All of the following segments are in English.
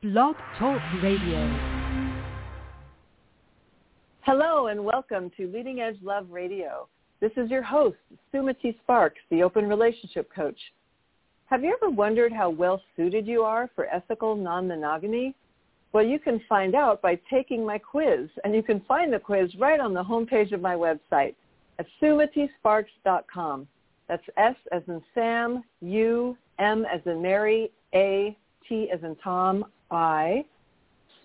Blog Talk Radio. Hello and welcome to Leading Edge Love Radio. This is your host, Sumati Sparks, the Open Relationship Coach. Have you ever wondered how well suited you are for ethical non-monogamy? Well, you can find out by taking my quiz, and you can find the quiz right on the homepage of my website at sumatisparks.com. That's S as in Sam, U, M as in Mary, A, T as in Tom, I,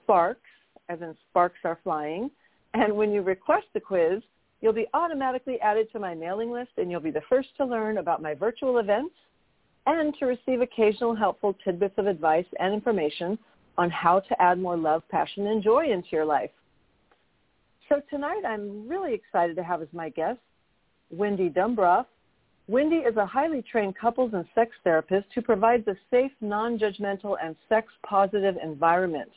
Sparks, as in sparks are flying. And when you request the quiz, you'll be automatically added to my mailing list and you'll be the first to learn about my virtual events and to receive occasional helpful tidbits of advice and information on how to add more love, passion, and joy into your life. So tonight I'm really excited to have as my guest Wendi Dumbroff. Wendi is a highly trained couples and sex therapist who provides a safe, non-judgmental, and sex-positive environment.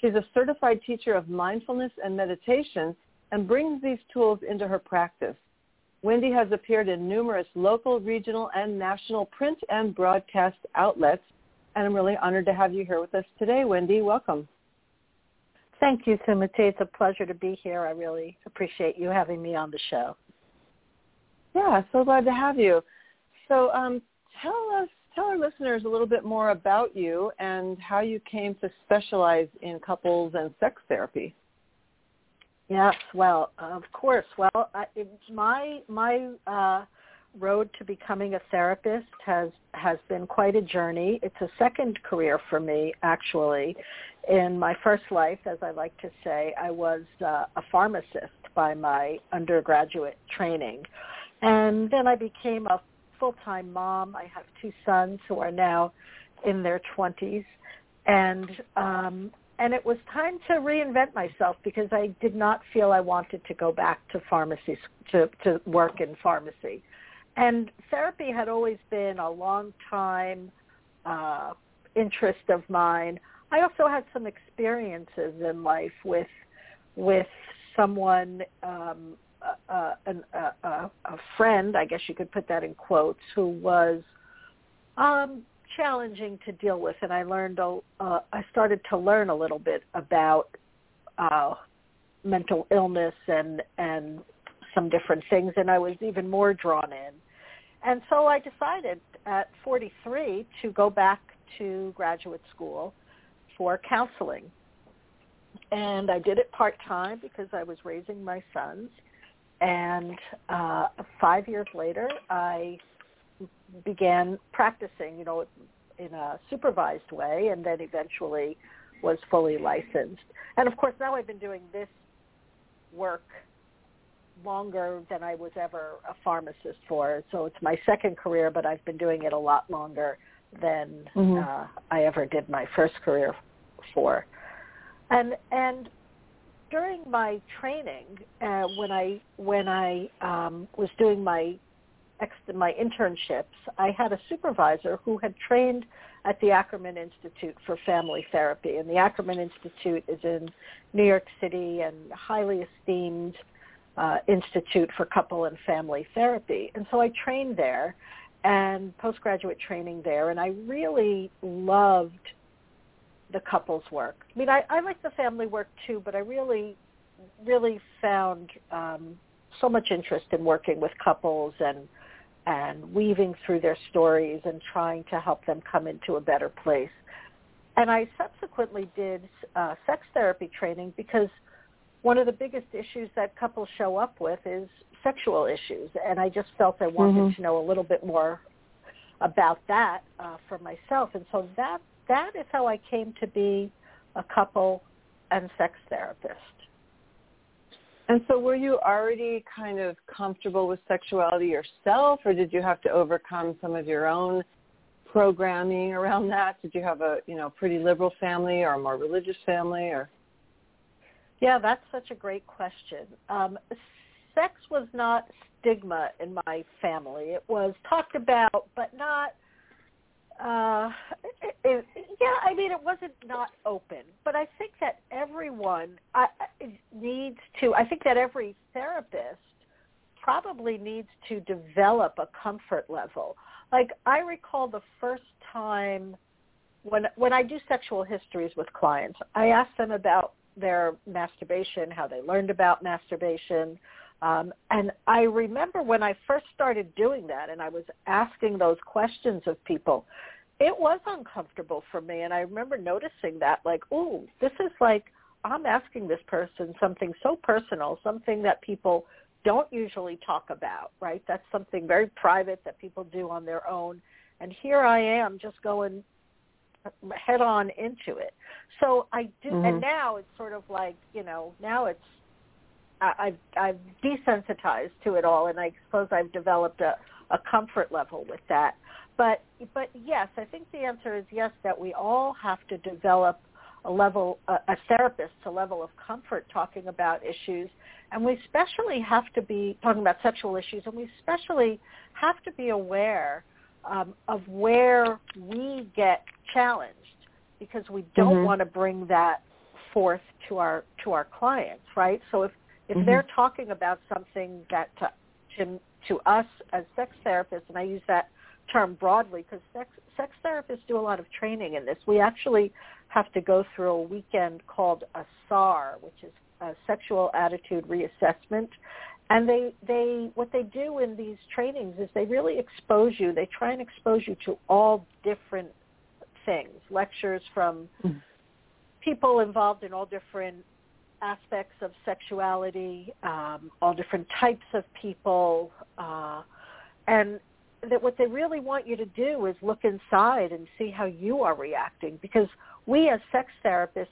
She's a certified teacher of mindfulness and meditation and brings these tools into her practice. Wendi has appeared in numerous local, regional, and national print and broadcast outlets, and I'm really honored to have you here with us today. Wendi, welcome. Thank you, Sumati. It's a pleasure to be here. I really appreciate you having me on the show. Yeah, so glad to have you. So um, tell us, tell our listeners a little bit more about you and how you came to specialize in couples and sex therapy. Yes, well, of course. Well, I, my my uh, road to becoming a therapist has has been quite a journey. It's a second career for me, actually. In my first life, as I like to say, I was uh, a pharmacist by my undergraduate training, and then I became a full-time mom. I have two sons who are now in their twenties, and um, and it was time to reinvent myself because I did not feel I wanted to go back to pharmacy to to work in pharmacy, and therapy had always been a long time uh, interest of mine. I also had some experiences in life with with someone um, uh, an, uh, a friend, I guess you could put that in quotes, who was um, challenging to deal with, and I learned. Uh, I started to learn a little bit about uh, mental illness and and some different things, and I was even more drawn in. And so I decided at 43 to go back to graduate school for counseling. And I did it part-time because I was raising my sons. And uh, five years later, I began practicing, you know, in a supervised way, and then eventually was fully licensed. And of course, now I've been doing this work longer than I was ever a pharmacist for. So it's my second career, but I've been doing it a lot longer than mm-hmm. uh, I ever did my first career for. And and during my training, uh, when I when I um, was doing my ex- my internships, I had a supervisor who had trained at the Ackerman Institute for Family Therapy, and the Ackerman Institute is in New York City and highly esteemed uh, institute for couple and family therapy. And so I trained there and postgraduate training there, and I really loved the couples work. I mean, I, I like the family work too, but I really, really found um, so much interest in working with couples and and weaving through their stories and trying to help them come into a better place. And I subsequently did uh, sex therapy training because one of the biggest issues that couples show up with is sexual issues, and I just felt I wanted mm-hmm. to know a little bit more about that uh, for myself, and so that that is how I came to be a couple and sex therapist. And so were you already kind of comfortable with sexuality yourself or did you have to overcome some of your own programming around that? Did you have a, you know, pretty liberal family or a more religious family or Yeah, that's such a great question. Um, sex was not stigma in my family. It was talked about but not uh it, it, yeah i mean it wasn't not open but i think that everyone I, needs to i think that every therapist probably needs to develop a comfort level like i recall the first time when when I do sexual histories with clients, I ask them about their masturbation, how they learned about masturbation. Um, and I remember when I first started doing that and I was asking those questions of people, it was uncomfortable for me. And I remember noticing that like, oh, this is like, I'm asking this person something so personal, something that people don't usually talk about, right? That's something very private that people do on their own. And here I am just going head on into it. So I do, mm-hmm. and now it's sort of like, you know, now it's, I, I've, I've desensitized to it all and I suppose I've developed a, a comfort level with that. But, but yes, I think the answer is yes, that we all have to develop a level, a, a therapist, a level of comfort talking about issues. And we especially have to be talking about sexual issues, and we especially have to be aware um, of where we get challenged because we don't mm-hmm. want to bring that forth to our to our clients, right? So if if mm-hmm. they're talking about something that to, to to us as sex therapists, and I use that term broadly because sex sex therapists do a lot of training in this. We actually have to go through a weekend called a SAR, which is a sexual attitude reassessment. And they, they, what they do in these trainings is they really expose you. They try and expose you to all different things. Lectures from mm. people involved in all different aspects of sexuality, um, all different types of people, uh, and that what they really want you to do is look inside and see how you are reacting because we as sex therapists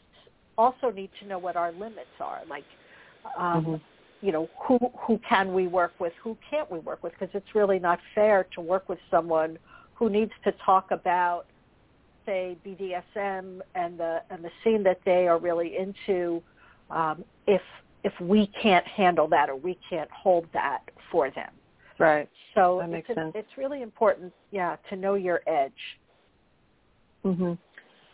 also need to know what our limits are like um mm-hmm. you know who who can we work with who can't we work with because it's really not fair to work with someone who needs to talk about say BDSM and the and the scene that they are really into um if if we can't handle that or we can't hold that for them Right. So that makes it's, sense. it's really important, yeah, to know your edge. Mhm.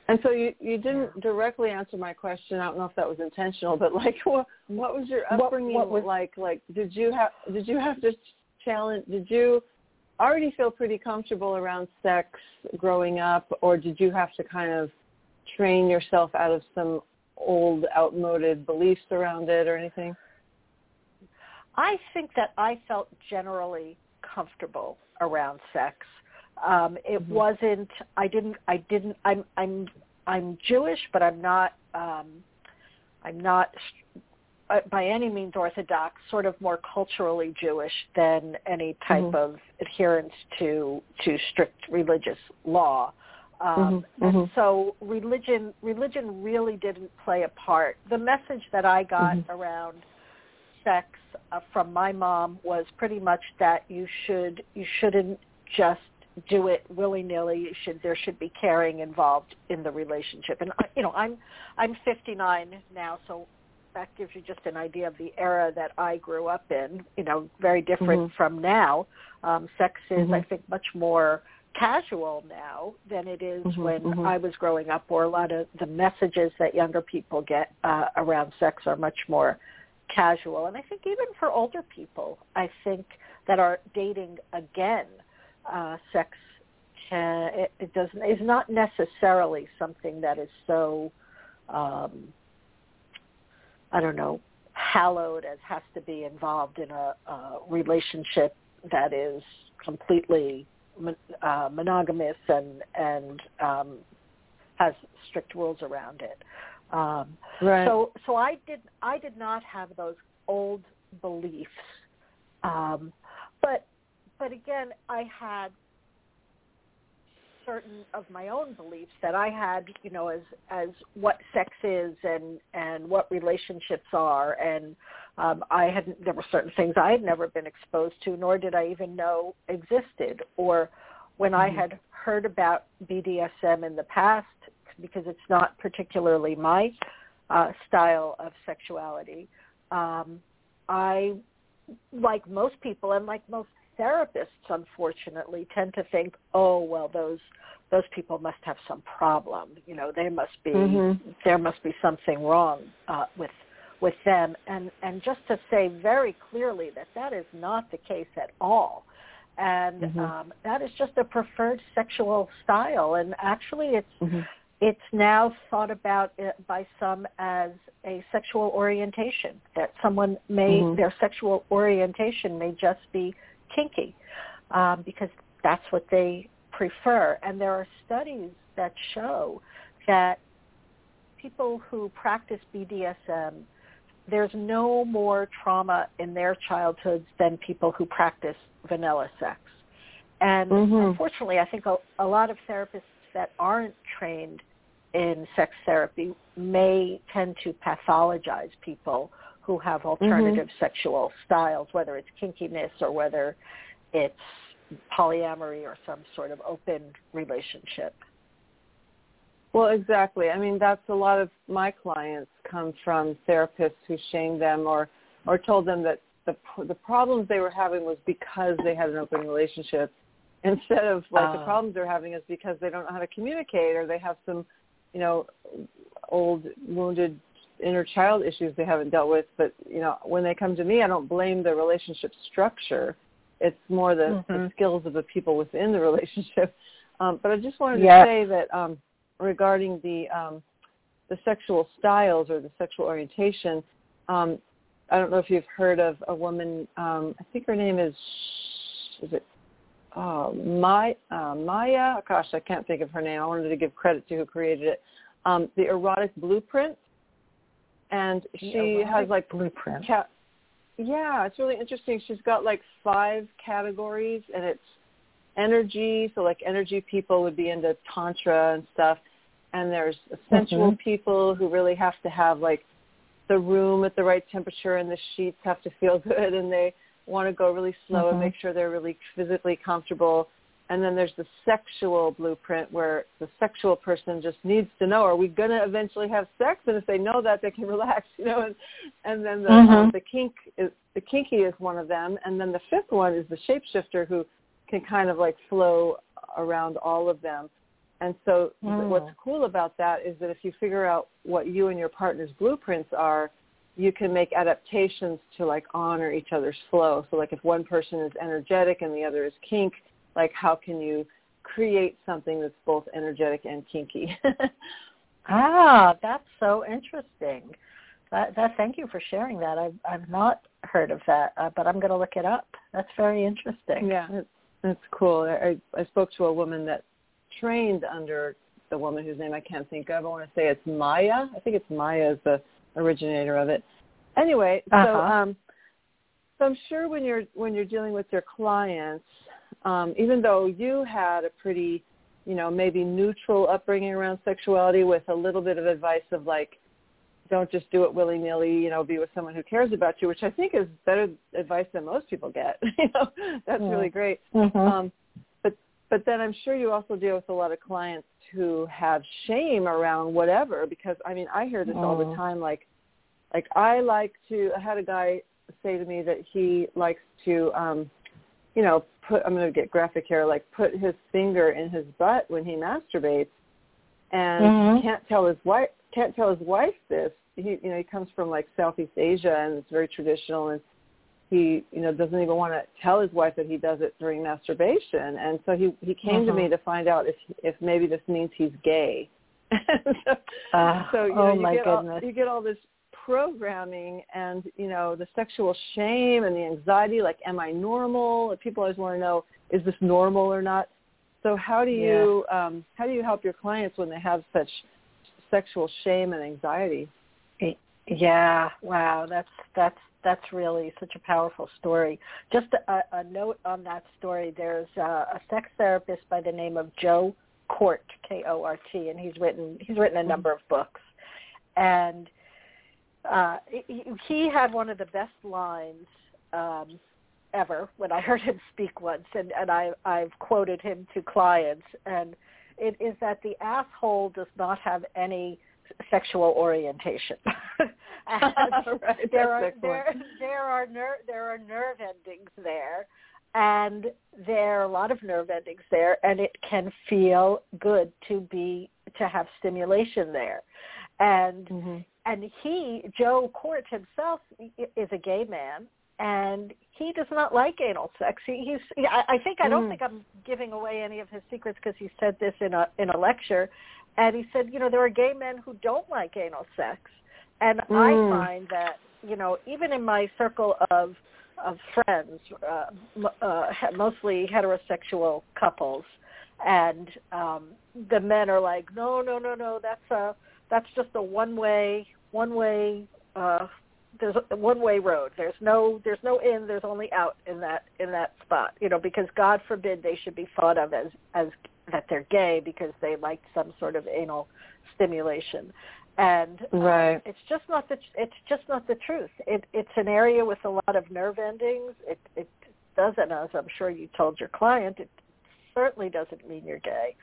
And so you you didn't directly answer my question. I don't know if that was intentional, but like, what what was your upbringing what, what was, like? Like, did you have did you have to challenge? Did you already feel pretty comfortable around sex growing up, or did you have to kind of train yourself out of some old, outmoded beliefs around it, or anything? I think that I felt generally comfortable around sex. Um, it mm-hmm. wasn't. I didn't. I didn't. I'm. I'm. I'm Jewish, but I'm not. Um, I'm not uh, by any means orthodox. Sort of more culturally Jewish than any type mm-hmm. of adherence to to strict religious law. Um, mm-hmm. And mm-hmm. so religion religion really didn't play a part. The message that I got mm-hmm. around sex uh, from my mom was pretty much that you should you shouldn't just do it willy nilly. You should there should be caring involved in the relationship. And you know, I'm I'm 59 now, so that gives you just an idea of the era that I grew up in. You know, very different mm-hmm. from now. Um, sex is, mm-hmm. I think, much more casual now than it is mm-hmm, when mm-hmm. I was growing up, or a lot of the messages that younger people get uh, around sex are much more casual. And I think even for older people, I think that are dating again, uh, sex can, it, it doesn't is not necessarily something that is so um, I don't know hallowed as has to be involved in a, a relationship that is completely uh, monogamous and and um, has strict rules around it. Um, right. So so I did I did not have those old beliefs, um, but but again I had certain of my own beliefs that I had, you know, as as what sex is and and what relationships are, and um, I had there were certain things I had never been exposed to, nor did I even know existed. Or when mm-hmm. I had heard about BDSM in the past, because it's not particularly my uh, style of sexuality. Um, I, like most people and like most therapists, unfortunately, tend to think, oh, well, those those people must have some problem. You know, they must be mm-hmm. there must be something wrong uh, with with them. And and just to say very clearly that that is not the case at all. and Mhm. um, that is just a preferred sexual style. And actually, it's Mhm. it's now thought about uh, by some as a sexual orientation that someone may Mhm. their sexual orientation may just be kinky um, because that's what they prefer. And there are studies that show that people who practice BDSM, there's no more trauma in their childhoods than people who practice vanilla sex. And Mhm. unfortunately, I think a, a lot of therapists that aren't trained in sex therapy may tend to pathologize people who have mm-hmm. alternative sexual styles, whether it's kinkiness or whether it's polyamory or some sort of open relationship. Well, exactly. I mean, that's a lot of my clients come from therapists who shamed them or or told them that the the problems they were having was because they had an open relationship instead of like the Oh. problems they're having is because they don't know how to communicate or they have some, you know, old wounded inner child issues they haven't dealt with, but you know, when they come to me, I don't blame the relationship structure. It's more the, the Mhm. skills of the people within the relationship. Um, but I just wanted Yes. to say that um, regarding the um, the sexual styles or the sexual orientation, um, I don't know if you've heard of a woman. Um, I think her name is is it uh, My, uh, Maya? Gosh, I can't think of her name. I wanted to give credit to who created it. Um, the erotic blueprint, and she has like blueprint. Ca- yeah, it's really interesting. She's got like five categories, and it's energy. So like energy people would be into tantra and stuff, and there's sensual Mhm. people who really have to have like the room at the right temperature, and the sheets have to feel good, and they want to go really slow and Mhm. make sure they're really physically comfortable. And then there's the sexual blueprint where the sexual person just needs to know, are we going to eventually have sex? And if they know that, they can relax, you know. And, and then the, um, Mhm. the kink is, the kinky is one of them. And then the fifth one is the shapeshifter who can kind of like flow around all of them. And so Mm. what's cool about that is that if you figure out what you and your partner's blueprints are, you can make adaptations to like honor each other's flow. So like if one person is energetic and the other is kink, like how can you create something that's both energetic and kinky? Ah, that's so interesting. That, that thank you for sharing that. I've I've not heard of that, uh, but I'm going to look it up. That's very interesting. yeah, it's cool. I, I spoke to a woman that trained under the woman whose name I can't think of. I want to say it's Maya. I think it's Maya is the originator of it. Anyway, so Uh-huh. um, so I'm sure when you're when you're dealing with your clients, um, even though you had a pretty, you know, maybe neutral upbringing around sexuality with a little bit of advice of like, don't just do it willy nilly, you know, be with someone who cares about you, which I think is better advice than most people get. you know, that's Yeah. really great. Mhm. Um, but but then I'm sure you also deal with a lot of clients who have shame around whatever because I mean I hear this all the Mm. time like like I like to I had a guy say to me that he likes to um you know put I'm going to get graphic here like put his finger in his butt when he masturbates and Mhm. can't tell his wife can't tell his wife this he you know he comes from like Southeast Asia and it's very traditional and he you know doesn't even want to tell his wife that he does it during masturbation and so he he came to me to find out if if maybe this means he's gay so, Ah, so you oh know you my get all, goodness. you get all this programming and you know the sexual shame and the anxiety like am i normal? People always want to know is this normal or not? So how do you um how do you help your clients when they have such sexual shame and anxiety? Yeah, wow, that's that's that's really such a powerful story. Just a, a note on that story: there's a, a sex therapist by the name of Joe Kort, K O R T, and he's written he's written a number of books, and uh, he, he had one of the best lines um, ever when I heard him speak once, and and I I've quoted him to clients, and it is that the asshole does not have any sexual orientation. Right, there are there there are ner- there are nerve endings there, and there are a lot of nerve endings there, and it can feel good to be to have stimulation there, and mm-hmm. And he Joe Kort himself is a gay man, and he does not like anal sex. He, he's. I, I think I don't Mm. think I'm giving away any of his secrets because he said this in a in a lecture, and he said, you know, there are gay men who don't like anal sex, and I Mm. find that you know even in my circle of of friends, uh, uh, mostly heterosexual couples, and um, the men are like, no, no, no, no, that's a that's just a one way one way uh, there's a one way road. There's no there's no in, there's only out in that in that spot. You know, because God forbid they should be thought of as as that they're gay because they like some sort of anal stimulation. And um, Right. it's just not the it's just not the truth. It it's an area with a lot of nerve endings. It it doesn't, as I'm sure you told your client, it certainly doesn't mean you're gay.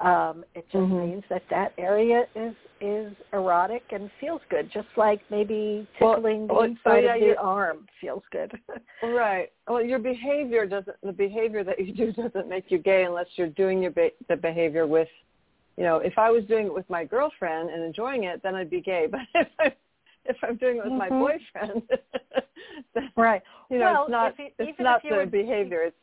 Um, it just Mhm. means that that area is is erotic and feels good, just like maybe tickling well, the inside yeah, of the arm feels good. Right. Well, your behavior doesn't. The behavior that you do doesn't make you gay unless you're doing your be- the behavior with, you know, if I was doing it with my girlfriend and enjoying it, then I'd be gay. But if I if I'm doing it with my Mhm. boyfriend, then, right. you know, Well, it's not you- it's not the were- behavior. It's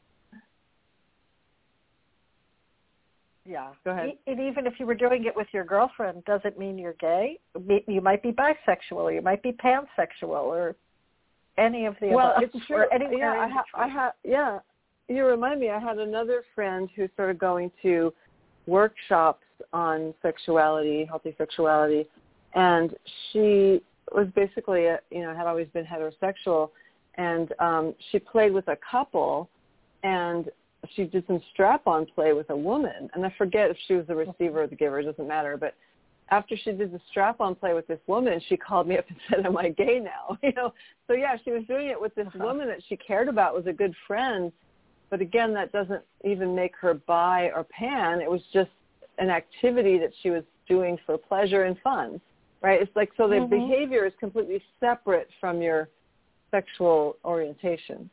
Yeah. Go ahead. And even if you were doing it with your girlfriend, doesn't mean you're gay. You might be bisexual, or you might be pansexual, or any of the well, above, it's true. yeah, I in ha- I ha- yeah. You remind me. I had another friend who started going to workshops on sexuality, healthy sexuality, and she was basically, a, you know, had always been heterosexual, and um, she played with a couple, and she did some strap-on play with a woman, and I forget if she was the receiver or the giver. It doesn't matter, but after she did the strap-on play with this woman, she called me up and said, "Am I gay now?" You know. So yeah, she was doing it with this Uh-huh. woman that she cared about, was a good friend, but again, that doesn't even make her bi or pan. It was just an activity that she was doing for pleasure and fun, right? It's like so the Mhm. behavior is completely separate from your sexual orientation.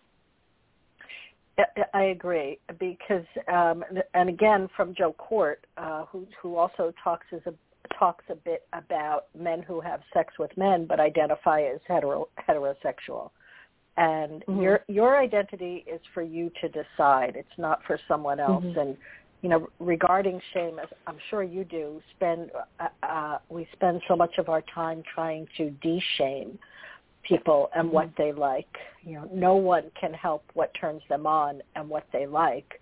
I- agree because, um, and again, from Joe Kort, uh, who who also talks as a talks a bit about men who have sex with men but identify as hetero heterosexual. And Mhm. your your identity is for you to decide. It's not for someone else. Mhm. And you know, regarding shame, as I'm sure you do, spend uh, uh, we spend so much of our time trying to de-shame people and what they like. You know, no one can help what turns them on and what they like.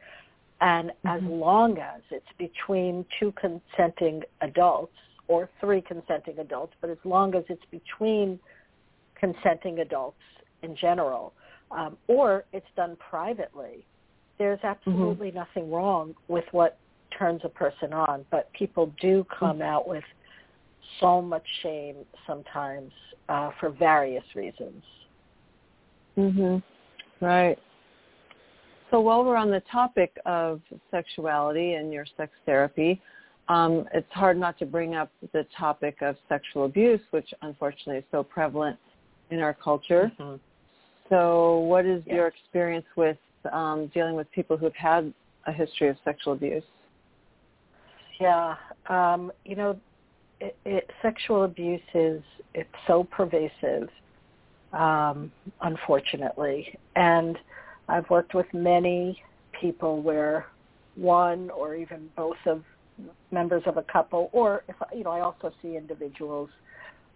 And as Mhm. long as it's between two consenting adults or three consenting adults, but as long as it's between consenting adults in general, um, or it's done privately, there's absolutely nothing wrong with what turns a person on. But people do come out with so much shame sometimes uh, for various reasons. Mhm. Right. So while we're on the topic of sexuality and your sex therapy, um, it's hard not to bring up the topic of sexual abuse, which unfortunately is so prevalent in our culture. Mhm. So what is Yes. your experience with um, dealing with people who've had a history of sexual abuse? Yeah, um, you know, it, it, sexual abuse is it's so pervasive, um, unfortunately, and I've worked with many people where one or even both of members of a couple, or if you know, I also see individuals,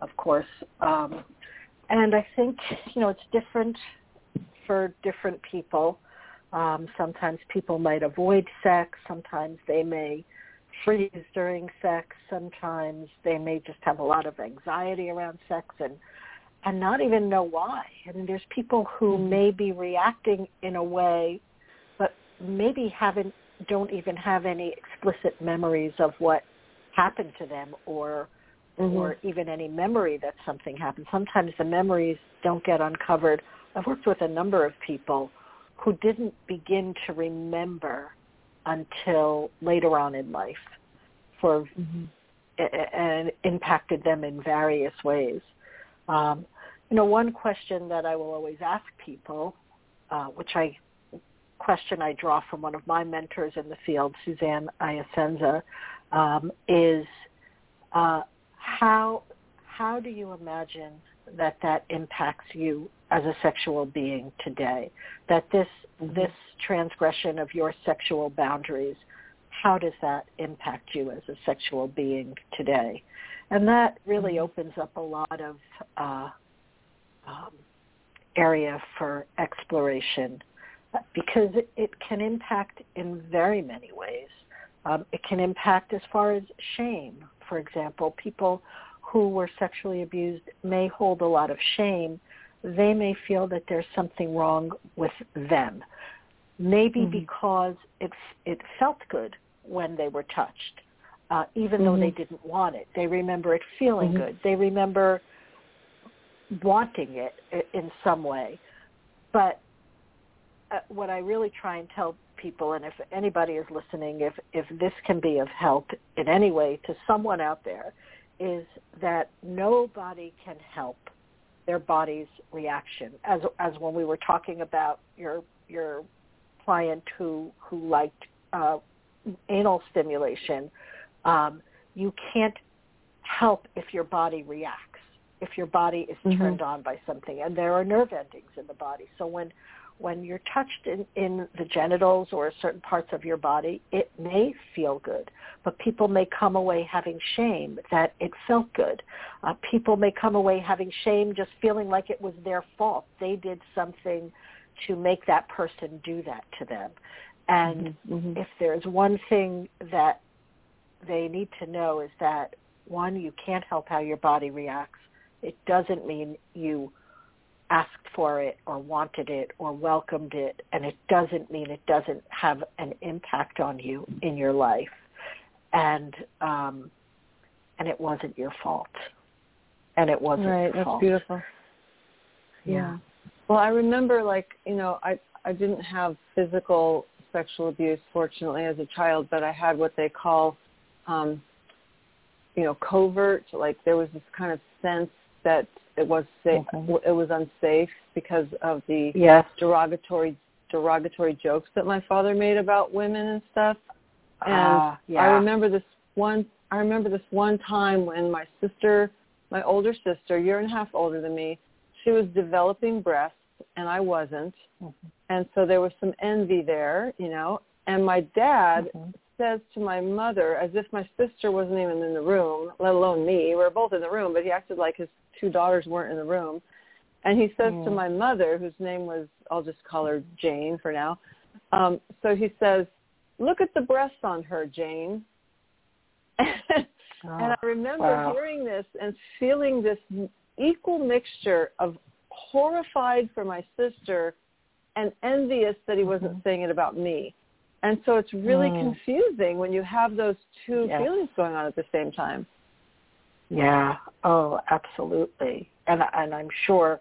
of course, um, and I think you know it's different for different people. Um, sometimes people might avoid sex. Sometimes they may freeze during sex. Sometimes they may just have a lot of anxiety around sex and and not even know why. I mean, there's people who may be reacting in a way, but maybe haven't don't even have any explicit memories of what happened to them or Mhm. or even any memory that something happened. Sometimes the memories don't get uncovered. I've worked with a number of people who didn't begin to remember until later on in life for Mhm. and impacted them in various ways. Um, you know, one question that I will always ask people, uh, which I question I draw from one of my mentors in the field, Suzanne Iasenza, um, is uh, how how do you imagine that that impacts you as a sexual being today? That this mm-hmm. this transgression of your sexual boundaries, how does that impact you as a sexual being today? And that really mm-hmm. opens up a lot of uh, um, area for exploration because it, it can impact in very many ways. Um, it can impact as far as shame. For example, people who were sexually abused may hold a lot of shame. They may feel that there's something wrong with them, maybe mm-hmm. because it it felt good when they were touched, uh, even mm-hmm. though they mm-hmm. didn't want it. They remember it feeling mm-hmm. good. They remember wanting it in some way. But uh, what I really try and tell people, and if anybody is listening, if if this can be of help in any way to someone out there, is that nobody can help their body's reaction. As as when we were talking about your your client who who liked uh, anal stimulation, um, you can't help if your body reacts. If your body is mm-hmm. turned on by something, and there are nerve endings in the body. So when when you're touched in, in the genitals or certain parts of your body, it may feel good, but people may come away having shame that it felt good. Uh, people may come away having shame just feeling like it was their fault. They did something to make that person do that to them. And mm-hmm. mm-hmm. if there's one thing that they need to know is that, one, you can't help how your body reacts. It doesn't mean you asked for it or wanted it or welcomed it and it doesn't mean it doesn't have an impact on you in your life and um and it wasn't your fault and it wasn't right your that's fault. beautiful yeah. yeah well i remember like you know i i didn't have physical sexual abuse fortunately as a child but i had what they call um you know covert like there was this kind of sense that it was safe. It was unsafe because of the yes. derogatory derogatory jokes that my father made about women and stuff. And uh, yeah. I remember this one. I remember this one time when my sister, my older sister, a year and a half older than me, she was developing breasts and I wasn't, mm-hmm. and so there was some envy there, you know. And my dad mm-hmm. Says to my mother, as if my sister wasn't even in the room, let alone me. We were both in the room, but he acted like his two daughters weren't in the room. And he says mm. to my mother, whose name was, I'll just call her Jane for now. Um, so he says, look at the breasts on her, Jane. oh, and I remember wow. hearing this and feeling this equal mixture of horrified for my sister and envious that he wasn't mm-hmm. saying it about me. And so it's really mm. confusing when you have those two yes. feelings going on at the same time. Yeah. Oh, absolutely. And and I'm sure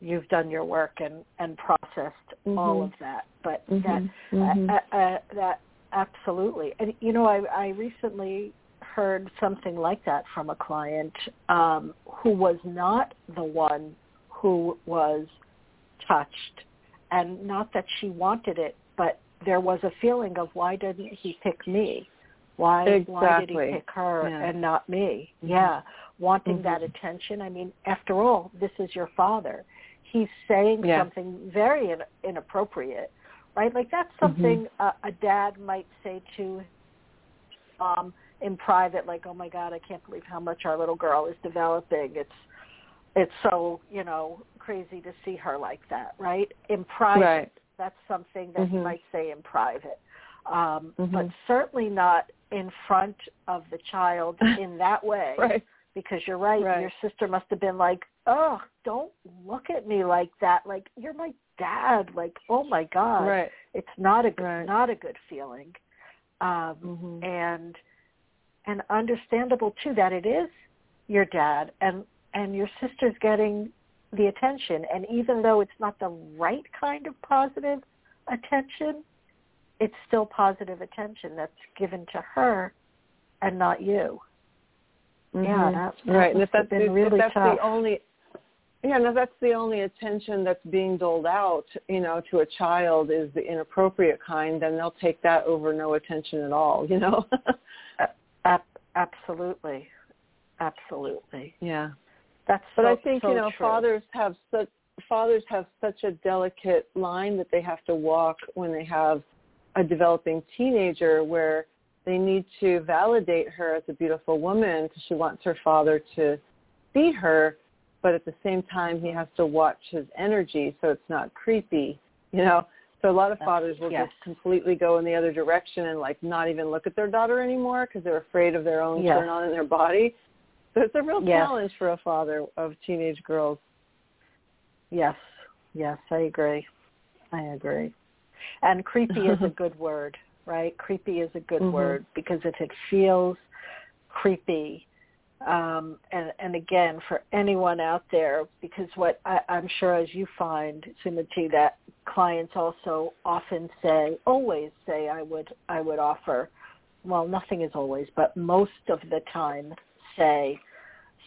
you've done your work and and processed mm-hmm. all of that. But mm-hmm. that mm-hmm. Uh, uh, that absolutely. And you know, I I recently heard something like that from a client um, who was not the one who was touched, and not that she wanted it, but there was a feeling of why didn't he pick me? Why exactly. why did he pick her yeah. and not me? Mm-hmm. Yeah, wanting mm-hmm. that attention. I mean, after all, this is your father. He's saying yeah. something very in, inappropriate, right? Like that's mm-hmm. something mm-hmm. a, a dad might say to um in private like, "Oh my god, I can't believe how much our little girl is developing. It's it's so, you know, crazy to see her like that, right? In private, right. That's something that mm-hmm. he might say in private. Um, mm-hmm. but certainly not in front of the child in that way. right. Because you're right, right. your sister must have been like, "Oh, don't look at me like that. Like you're my dad. Like, oh my god." Right. It's not a good, right. not a good feeling. Um mm-hmm. and and understandable too that it is your dad and and your sister's getting the attention and even though it's not the right kind of positive attention, it's still positive attention that's given to her and not you. Mm-hmm. Yeah, that's right. And if that's, been if, really if that's tough. the only yeah, no, that's the only attention that's being doled out, you know, to a child is the inappropriate kind, then they'll take that over no attention at all, you know. uh, absolutely. Absolutely. Yeah. That's but so, I think so you know true. fathers have such fathers have such a delicate line that they have to walk when they have a developing teenager where they need to validate her as a beautiful woman because she wants her father to see her but at the same time he has to watch his energy so it's not creepy you know so a lot of fathers will yes. just completely go in the other direction and like not even look at their daughter anymore because they're afraid of their own Yes. turn on in their body so it's a real Yes. challenge for a father of teenage girls Yes, yes, I agree. I agree. And creepy is a good word, right? Creepy is a good Mhm. word because if it feels creepy, um, and and again for anyone out there, because what I, I'm sure as you find, Sumati, that clients also often say, always say, I would I would offer. Well, nothing is always, but most of the time say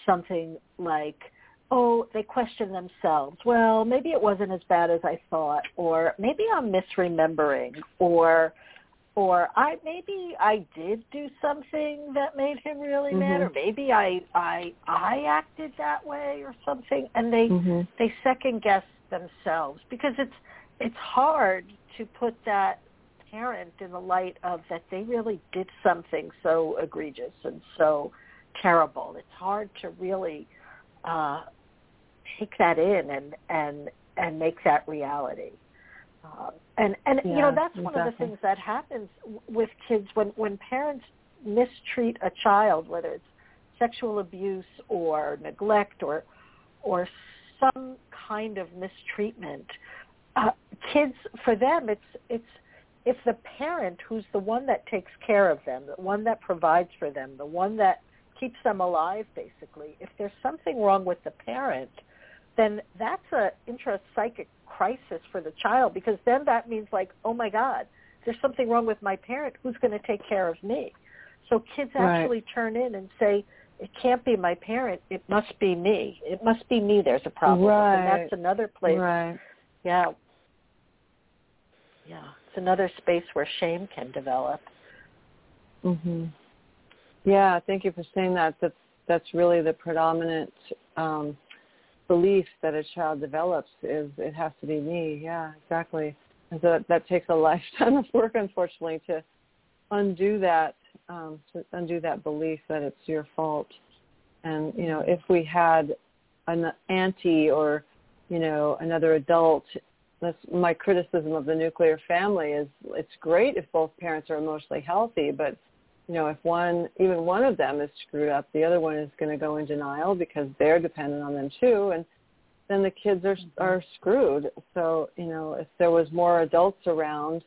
something like oh, they question themselves. Well, maybe it wasn't as bad as I thought, or maybe I'm misremembering, or or I maybe I did do something that made him really mad, Mhm. or maybe I I I acted that way or something, and they mm-hmm. they second guess themselves because it's it's hard to put that parent in the light of that they really did something so egregious and so terrible. It's hard to really uh, take that in and and and make that reality. Um, and and you know Yeah, that's one of the things that happens with kids when when parents mistreat a child, whether it's sexual abuse or neglect or or some kind of mistreatment. Uh, kids, for them, it's it's if the parent who's the one that takes care of them, the one that provides for them, the one that keeps them alive, basically. If there's something wrong with the parent, then that's a intrapsychic crisis for the child because then that means like, oh my God, there's something wrong with my parent. Who's going to take care of me? So kids Right. actually turn in and say, it can't be my parent. It must be me. It must be me. There's a problem. with." And Right. that's another place. Right. Yeah. Yeah. It's another space where shame can develop. Mhm. Yeah, thank you for saying that. That's that's really the predominant um, belief that a child develops is it has to be me. Yeah, exactly. And so that, that takes a lifetime of work, unfortunately, to undo that um, to undo that belief that it's your fault. And you know, if we had an auntie or you know another adult that's my criticism of the nuclear family is it's great if both parents are emotionally healthy, but you know, if one even one of them is screwed up, the other one is going to go in denial because they're dependent on them too, and then the kids are are screwed. So you know, if there was more adults around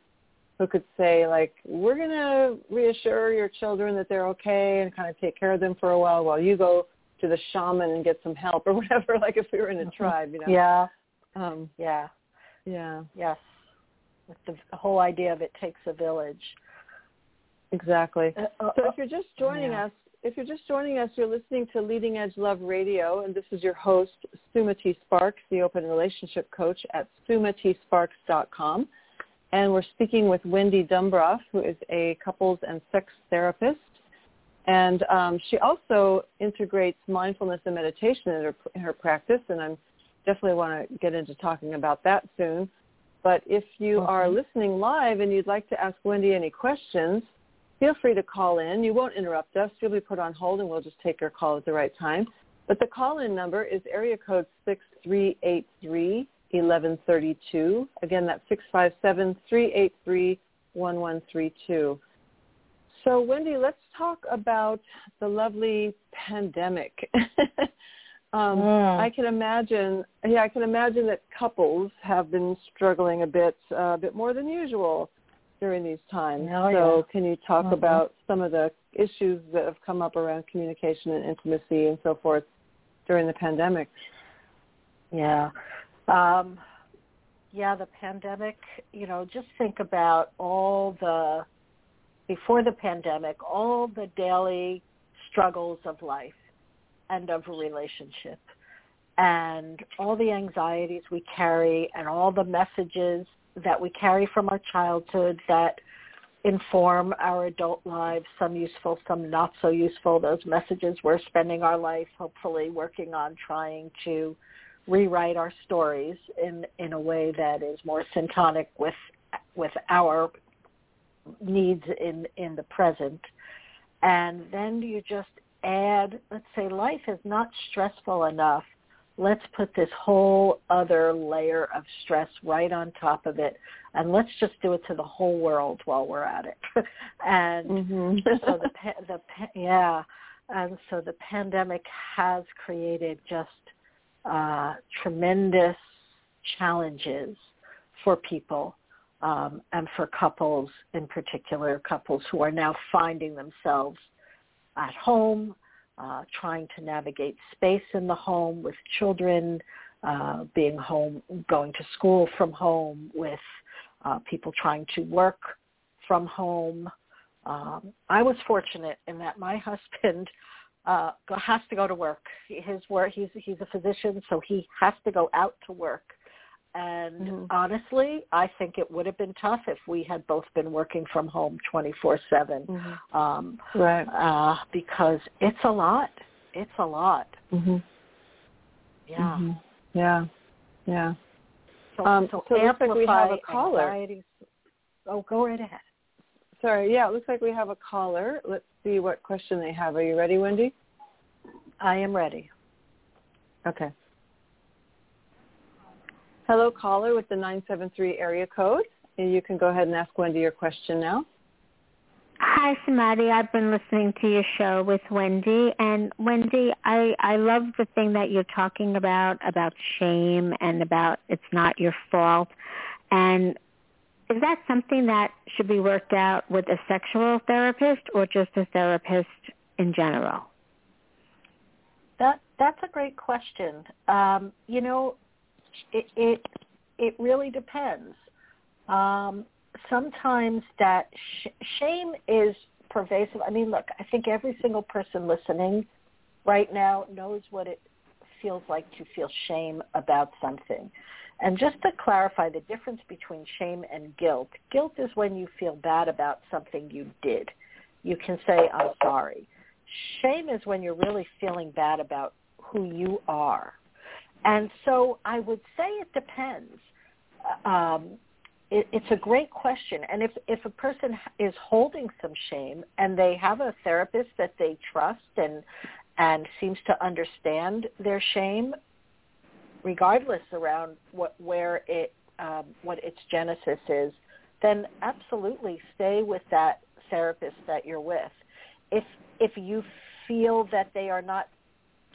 who could say like, we're going to reassure your children that they're okay and kind of take care of them for a while while you go to the shaman and get some help or whatever. Like if we were in a tribe, you know. Yeah. Um, Yeah. yeah. Yes. With the, the whole idea of it takes a village. Exactly. Uh, uh, So if you're just joining yeah. us, if you're just joining us, you're listening to Leading Edge Love Radio, and this is your host, Sumati Sparks, the Open Relationship Coach at sumatisparks.com. And we're speaking with Wendi Dumbroff, who is a couples and sex therapist. And um, she also integrates mindfulness and meditation in her, in her practice, and I definitely want to get into talking about that soon. But if you are listening live and you'd like to ask Wendi any questions, feel free to call in. You won't interrupt us. You'll be put on hold, and we'll just take your call at the right time. But the call-in number is area code 6383-1132. Again, that's 657-383-1132. So, Wendi, let's talk about the lovely pandemic. um, Mm. I can imagine, yeah, I can imagine that couples have been struggling a bit, uh, a bit more than usual during these times. Oh, so, yeah. can you talk Mhm. about some of the issues that have come up around communication and intimacy and so forth during the pandemic? Yeah. Um, yeah, the pandemic, you know, just think about all the, before the pandemic, all the daily struggles of life and of relationship and all the anxieties we carry and all the messages that we carry from our childhood that inform our adult lives, some useful, some not so useful. Those messages we're spending our life hopefully working on trying to rewrite our stories in in a way that is more syntonic with with our needs in in the present and then you just add let's say life is not stressful enough let's put this whole other layer of stress right on top of it and let's just do it to the whole world while we're at it and mm-hmm. so the the yeah and so the pandemic has created just uh, tremendous challenges for people um, and for couples in particular, couples who are now finding themselves at home, uh, trying to navigate space in the home with children, uh, being home, going to school from home, with uh, people trying to work from home. Um, I was fortunate in that my husband uh, has to go to work. His work, he's he's a physician, so he has to go out to work. And mm-hmm. honestly, I think it would have been tough if we had both been working from home 24/7, mm-hmm. um, right? Uh, because it's a lot. It's a lot. Mm-hmm. Yeah. Mm-hmm. Yeah. Yeah. So, um, so, so looks like we have a caller. Oh, go right ahead. Sorry. Yeah, it looks like we have a caller. Let's see what question they have. Are you ready, Wendi? I am ready. Okay. Hello, caller with the 973 area code. You can go ahead and ask Wendi your question now. Hi, Sumati. I've been listening to your show with Wendi, and Wendi, I I love the thing that you're talking about about shame and about it's not your fault. And is that something that should be worked out with a sexual therapist or just a therapist in general? That that's a great question. Um, you know, it it it really depends. Um, sometimes that sh- shame is pervasive. I mean, look, I think every single person listening right now knows what it feels like to feel shame about something. And just to clarify the difference between shame and guilt, guilt is when you feel bad about something you did. You can say, I'm sorry. Shame is when you're really feeling bad about who you are. And so I would say it depends. Um, it, it's a great question. And if, if a person is holding some shame and they have a therapist that they trust and, and seems to understand their shame, regardless around what, where it, um, what its genesis is, then absolutely stay with that therapist that you're with. If, if you feel that they are not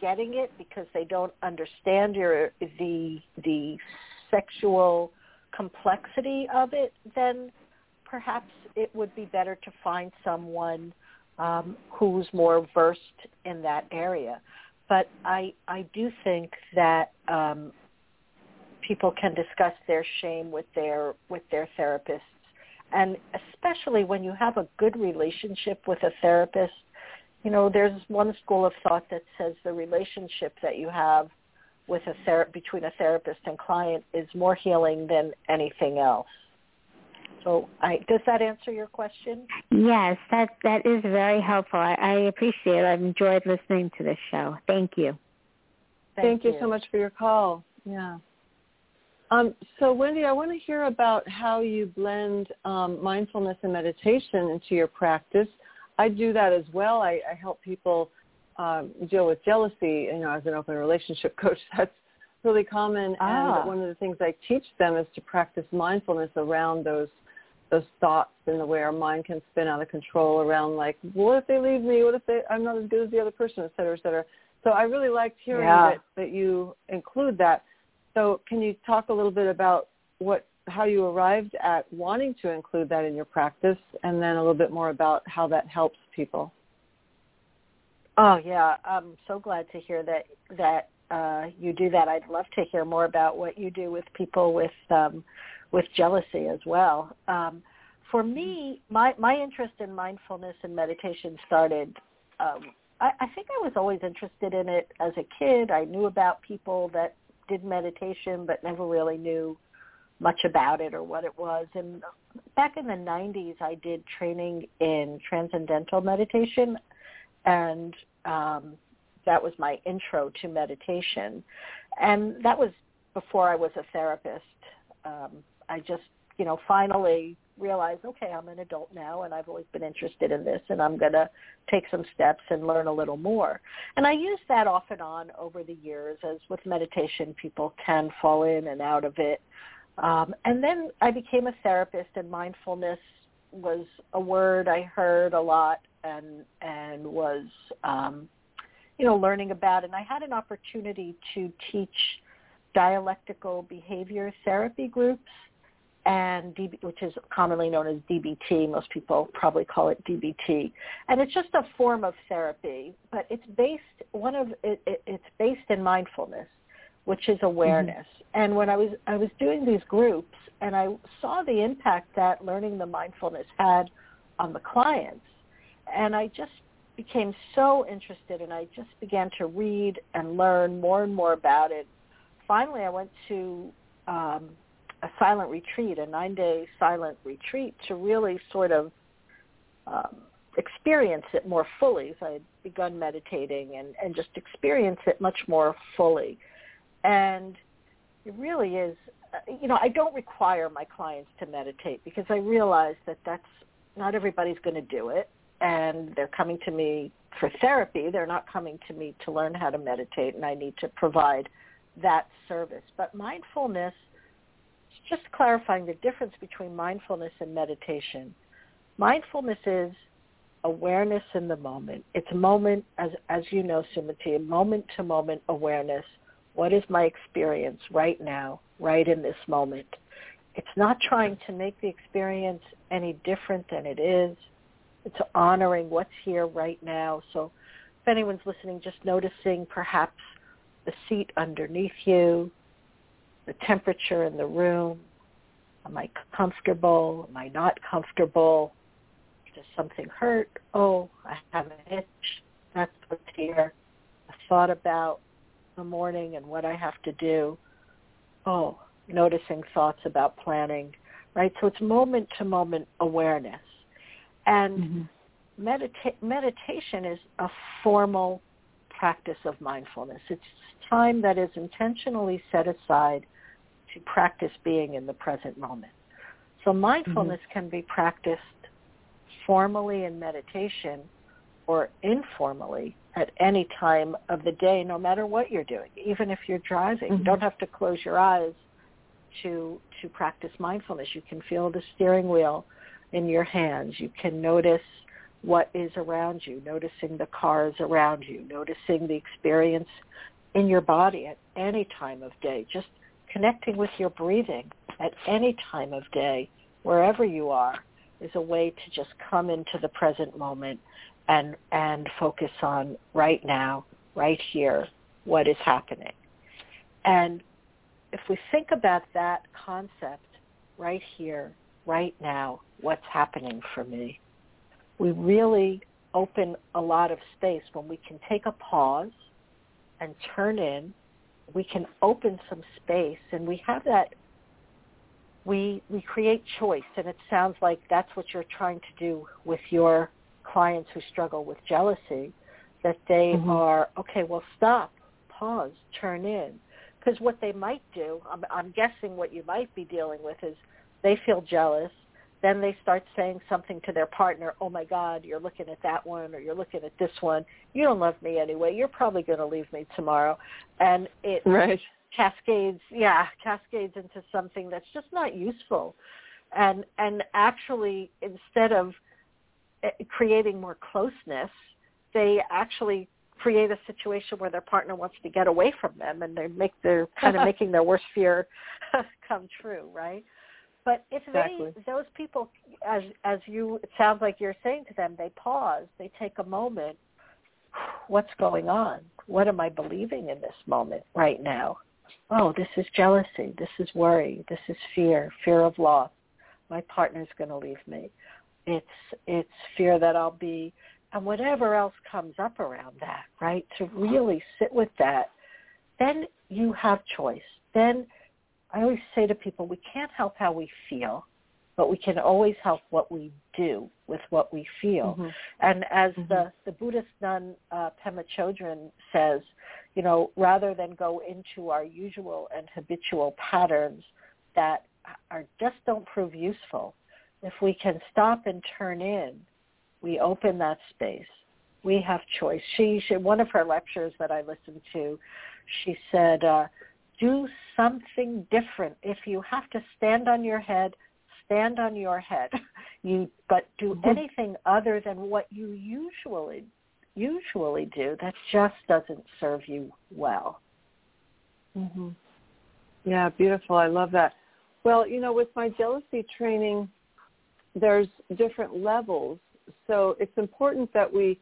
getting it because they don't understand your the the sexual complexity of it, then perhaps it would be better to find someone um, who's more versed in that area. But I I do think that um, people can discuss their shame with their with their therapists, and especially when you have a good relationship with a therapist you know, there's one school of thought that says the relationship that you have with a ther- between a therapist and client is more healing than anything else. So, I, does that answer your question? Yes, that that is very helpful. I, I appreciate it. I've enjoyed listening to this show. Thank you. Thank, Thank you. you so much for your call. Yeah. Um, so, Wendi, I want to hear about how you blend um, mindfulness and meditation into your practice. I do that as well. I, I help people um, deal with jealousy. You know, as an open relationship coach, that's really common. Ah. And one of the things I teach them is to practice mindfulness around those those thoughts and the way our mind can spin out of control around like, what if they leave me? What if they, I'm not as good as the other person, et cetera, et cetera. So I really liked hearing yeah. that, that you include that. So can you talk a little bit about what how you arrived at wanting to include that in your practice, and then a little bit more about how that helps people. Oh yeah, I'm so glad to hear that that uh, you do that. I'd love to hear more about what you do with people with um, with jealousy as well. Um, for me, my my interest in mindfulness and meditation started. Um, I, I think I was always interested in it as a kid. I knew about people that did meditation, but never really knew much about it or what it was. And back in the 90s, I did training in transcendental meditation, and um, that was my intro to meditation. And that was before I was a therapist. Um, I just, you know, finally realized, okay, I'm an adult now, and I've always been interested in this, and I'm going to take some steps and learn a little more. And I use that off and on over the years, as with meditation, people can fall in and out of it. Um, and then I became a therapist, and mindfulness was a word I heard a lot and and was um, you know learning about. And I had an opportunity to teach dialectical behavior therapy groups and DB, which is commonly known as DBT. Most people probably call it DBT, and it's just a form of therapy, but it's based one of it, it, it's based in mindfulness which is awareness. Mm-hmm. And when I was I was doing these groups and I saw the impact that learning the mindfulness had on the clients and I just became so interested and I just began to read and learn more and more about it. Finally I went to um, a silent retreat, a nine-day silent retreat to really sort of um, experience it more fully. So I had begun meditating and, and just experience it much more fully. And it really is, uh, you know, I don't require my clients to meditate because I realize that that's not everybody's going to do it. And they're coming to me for therapy. They're not coming to me to learn how to meditate, and I need to provide that service. But mindfulness, just clarifying the difference between mindfulness and meditation. Mindfulness is awareness in the moment. It's moment, as as you know, Sumati, moment to moment awareness what is my experience right now, right in this moment? It's not trying to make the experience any different than it is. It's honoring what's here right now. So if anyone's listening, just noticing perhaps the seat underneath you, the temperature in the room. Am I comfortable? Am I not comfortable? Does something hurt? Oh, I have an itch. That's what's here. A thought about the morning and what I have to do. Oh, noticing thoughts about planning, right? So it's moment to moment awareness. And mm-hmm. medita- meditation is a formal practice of mindfulness. It's time that is intentionally set aside to practice being in the present moment. So mindfulness mm-hmm. can be practiced formally in meditation or informally at any time of the day, no matter what you're doing, even if you're driving. Mm-hmm. You don't have to close your eyes to to practice mindfulness. You can feel the steering wheel in your hands. You can notice what is around you, noticing the cars around you, noticing the experience in your body at any time of day, just connecting with your breathing at any time of day, wherever you are, is a way to just come into the present moment and and focus on right now, right here, what is happening. And if we think about that concept right here, right now, what's happening for me, we really open a lot of space when we can take a pause and turn in. We can open some space and we have that we we create choice and it sounds like that's what you're trying to do with your clients who struggle with jealousy that they mm-hmm. are okay well stop pause turn in. Because what they might do I'm, I'm guessing what you might be dealing with is they feel jealous then they start saying something to their partner oh my god you're looking at that one or you're looking at this one. You don't love me anyway. You're probably going to leave me tomorrow. And it right. cascades yeah cascades into something that's just not useful. And and actually instead of Eh, creating more closeness, they actually create a situation where their partner wants to get away from them and they make their kind of making their worst fear come true, right? But if exactly. they those people as as you it sounds like you're saying to them, they pause, they take a moment, what's going on? What am I believing in this moment right now? Oh, this is jealousy, this is worry, this is fear, fear of loss. My partner's going to leave me. It's it's fear that I'll be and whatever else comes up around that, right? To really sit with that, then you have choice. Then I always say to people, we can't help how we feel, but we can always help what we do with what we feel. Mm-hmm. And as Mhm. the the Buddhist nun uh, Pema Chodron says, you know, rather than go into our usual and habitual patterns that are just don't prove useful, if we can stop and turn in, we open that space. We have choice. She, she one of her lectures that I listened to, she said, uh, "Do something different. If you have to stand on your head, stand on your head. You, but do Mhm. anything other than what you usually usually do. That just doesn't serve you well." hmm Yeah, beautiful. I love that. Well, you know, with my jealousy training, there's different levels. So it's important that we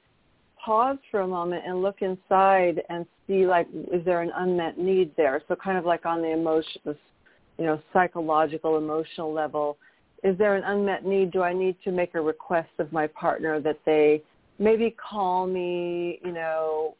pause for a moment and look inside and see, like, is there an unmet need there? So kind of like on the emotion, you know, psychological, emotional level, is there an unmet need? Do I need to make a request of my partner that they maybe call me, you know,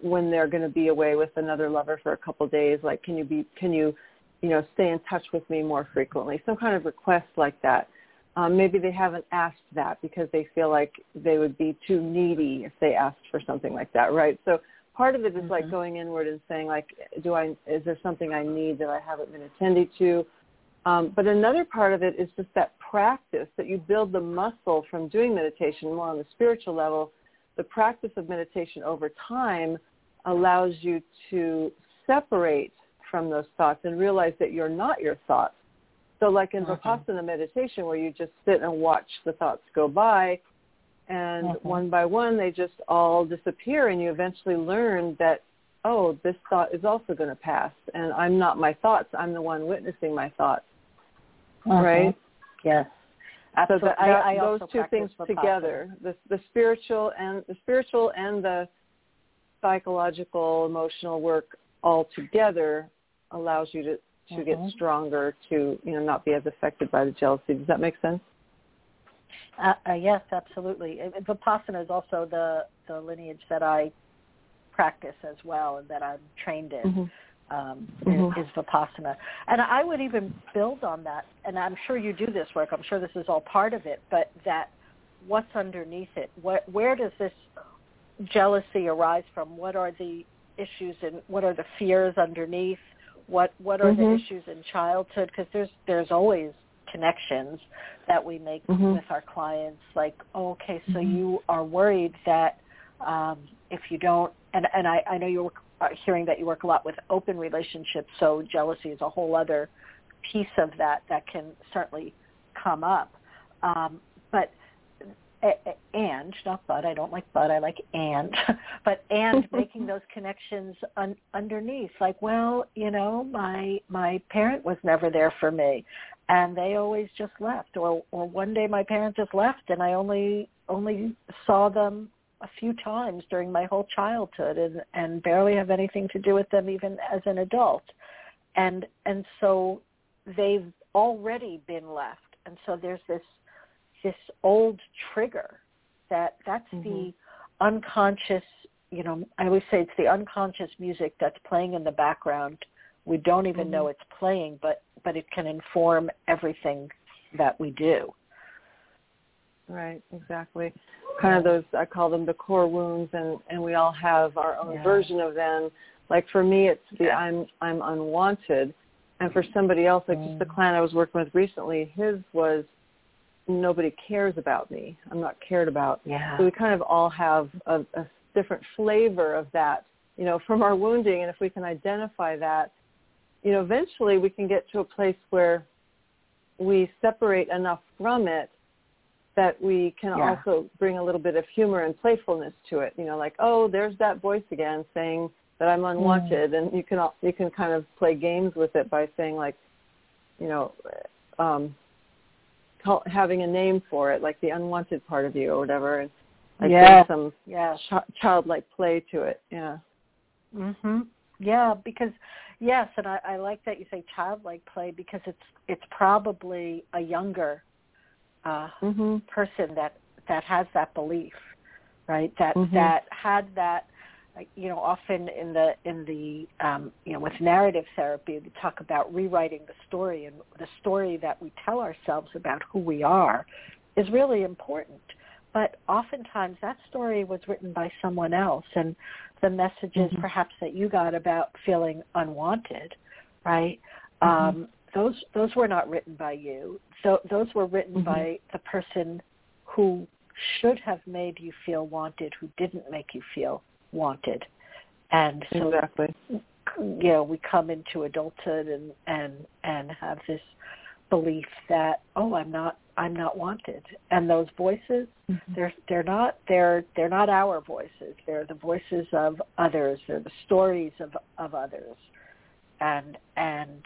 when they're going to be away with another lover for a couple of days? Like, can you be, can you, you know, stay in touch with me more frequently? Some kind of request like that. Um, maybe they haven't asked that because they feel like they would be too needy if they asked for something like that, right? So part of it is like Mhm. going inward and saying like, do I, is there something I need that I haven't been attending to? Um, but another part of it is just that practice that you build the muscle from doing meditation more on the spiritual level. The practice of meditation over time allows you to separate from those thoughts and realize that you're not your thoughts. So like in. Vipassana meditation where you just sit and watch the thoughts go by and Mhm. one by one they just all disappear and you eventually learn that oh this thought is also going to pass and I'm not my thoughts I'm the one witnessing my thoughts right Yes. so Absolutely. that, I- I those two things Vipassana. together the the spiritual and the spiritual and the psychological emotional work all together allows you to to get Mhm. stronger to you know not be as affected by the jealousy does that make sense Uh, uh, yes, absolutely. Vipassana is also the the lineage that I practice as well, and that I'm trained in. Mhm. Um, Mhm. is, is Vipassana, and I would even build on that. And I'm sure you do this work. I'm sure this is all part of it. But that what's underneath it? What where does this jealousy arise from? What are the issues and what are the fears underneath? What what are the Mhm. issues in childhood? Because there's there's always connections that we make Mhm. with our clients. Like, oh, okay, so Mhm. you are worried that um, if you don't, and and I, I know you're uh, hearing that you work a lot with open relationships, so jealousy is a whole other piece of that that can certainly come up. Um, but a- a- and not but I don't like but I like and but and making those connections un- underneath like well you know my my parent was never there for me and they always just left or or one day my parent just left and I only only saw them a few times during my whole childhood and and barely have anything to do with them even as an adult and and so they've already been left and so there's this this old trigger that that's Mhm. the unconscious you know i always say it's the unconscious music that's playing in the background we don't even know Mhm. it's playing but but it can inform everything that we do Right, exactly. Kind of those I call them the core wounds and and we all have our own Yeah. version of them. Like for me it's the Yeah. I'm I'm unwanted and for somebody else like just the Mm. client I was working with recently his was nobody cares about me. I'm not cared about. yeah So we kind of all have a, a different flavor of that, you know, from our wounding and if we can identify that, you know, eventually we can get to a place where we separate enough from it that we can Yeah. also bring a little bit of humor and playfulness to it. You know, like, oh, there's that voice again saying that I'm unwanted, and you can you can kind of play games with it by saying like, you know, um, call, having a name for it, like the unwanted part of you or whatever, and like Yeah. bring some yeah ch- childlike play to it. Yeah. Mhm. Yeah, because yes, and I, I like that you say childlike play because it's it's probably a younger uh, Mhm. person that that has that belief, right? That Mhm. that had that you know, often in the in the um, you know with narrative therapy, we talk about rewriting the story, and the story that we tell ourselves about who we are is really important. But oftentimes that story was written by someone else, and the messages mm-hmm. perhaps that you got about feeling unwanted, right? Mm-hmm. Um, those those were not written by you. So those were written mm-hmm. by the person who should have made you feel wanted, who didn't make you feel wanted. And so exactly. you know, we come into adulthood and and and have this belief that oh, I'm not I'm not wanted. And those voices, mm-hmm. they're they're not they're they're not our voices. They're the voices of others. They're the stories of of others. And and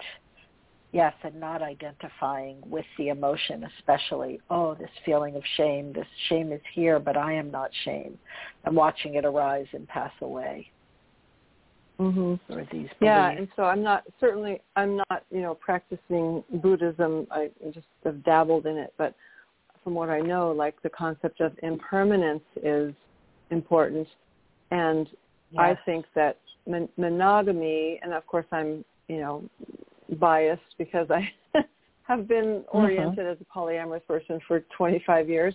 yes, and not identifying with the emotion, especially, oh, this feeling of shame. This shame is here, but I am not shame. I'm watching it arise and pass away. Mm-hmm. Or these yeah, beliefs. and so I'm not certainly I'm not you know practicing Buddhism. I just have dabbled in it, but from what I know, like the concept of impermanence is important, and yes. I think that mon- monogamy, and of course I'm you know biased because I have been Mm-hmm. oriented as a polyamorous person for 25 years,